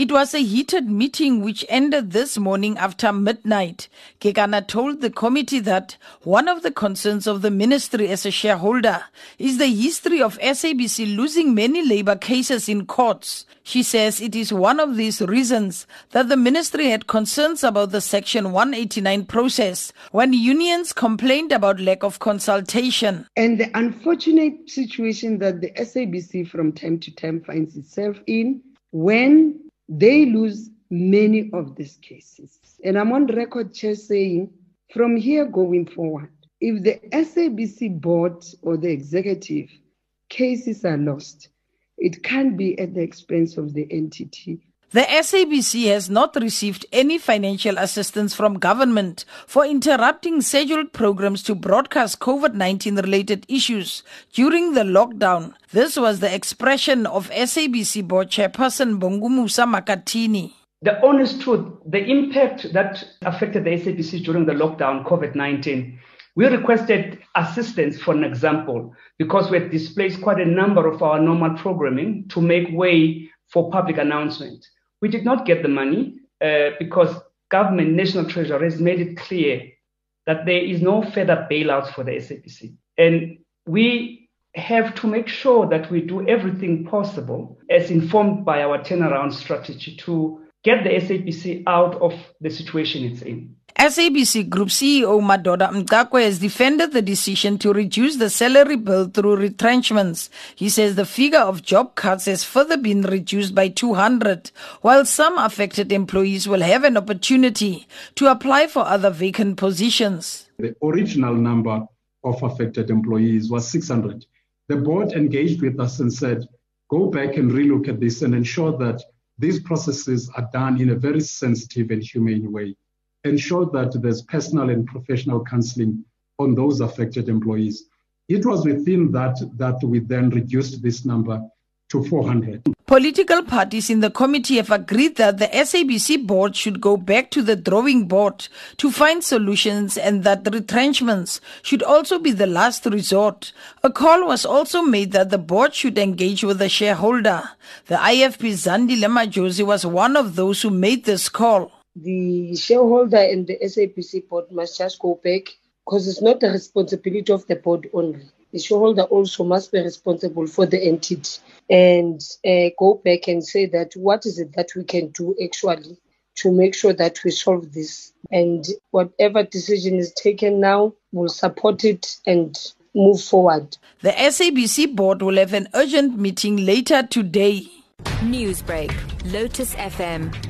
It was a heated meeting which ended this morning after midnight. Kekana told the committee that one of the concerns of the ministry as a shareholder is the history of SABC losing many labor cases in courts. She says it is one of these reasons that the ministry had concerns about the Section 189 process when unions complained about lack of consultation. And the unfortunate situation that the SABC from time to time finds itself in when they lose many of these cases. And I'm on record, Chair, saying from here going forward, if the SABC board or the executive cases are lost, it can't be at the expense of the entity the SABC has not received any financial assistance from government for interrupting scheduled programs to broadcast COVID 19 related issues during the lockdown. This was the expression of SABC board chairperson Bongumusa Makhathini. The honest truth, the impact that affected the SABC during the lockdown, COVID 19, we requested assistance, for an example, because we had displaced quite a number of our normal programming to make way for public announcement. We did not get the money uh, because government, national treasury has made it clear that there is no further bailouts for the SABC. And we have to make sure that we do everything possible as informed by our turnaround strategy to get the SABC out of the situation it's in. SABC Group CEO Madoda Mxakwe has defended the decision to reduce the salary bill through retrenchments. He says the figure of job cuts has further been reduced by 200, while some affected employees will have an opportunity to apply for other vacant positions. The original number of affected employees was 600. The board engaged with us and said, go back and relook at this and ensure that these processes are done in a very sensitive and humane way ensure that there's personal and professional counseling on those affected employees. It was within that that we then reduced this number to 400. Political parties in the committee have agreed that the SABC board should go back to the drawing board to find solutions and that retrenchments should also be the last resort. A call was also made that the board should engage with the shareholder. The IFP Zandile Majozi was one of those who made this call the shareholder and the SABC board must just go back because it's not the responsibility of the board only. The shareholder also must be responsible for the entity and uh, go back and say that what is it that we can do actually to make sure that we solve this. And whatever decision is taken now, we'll support it and move forward. The SABC board will have an urgent meeting later today. Newsbreak, Lotus FM,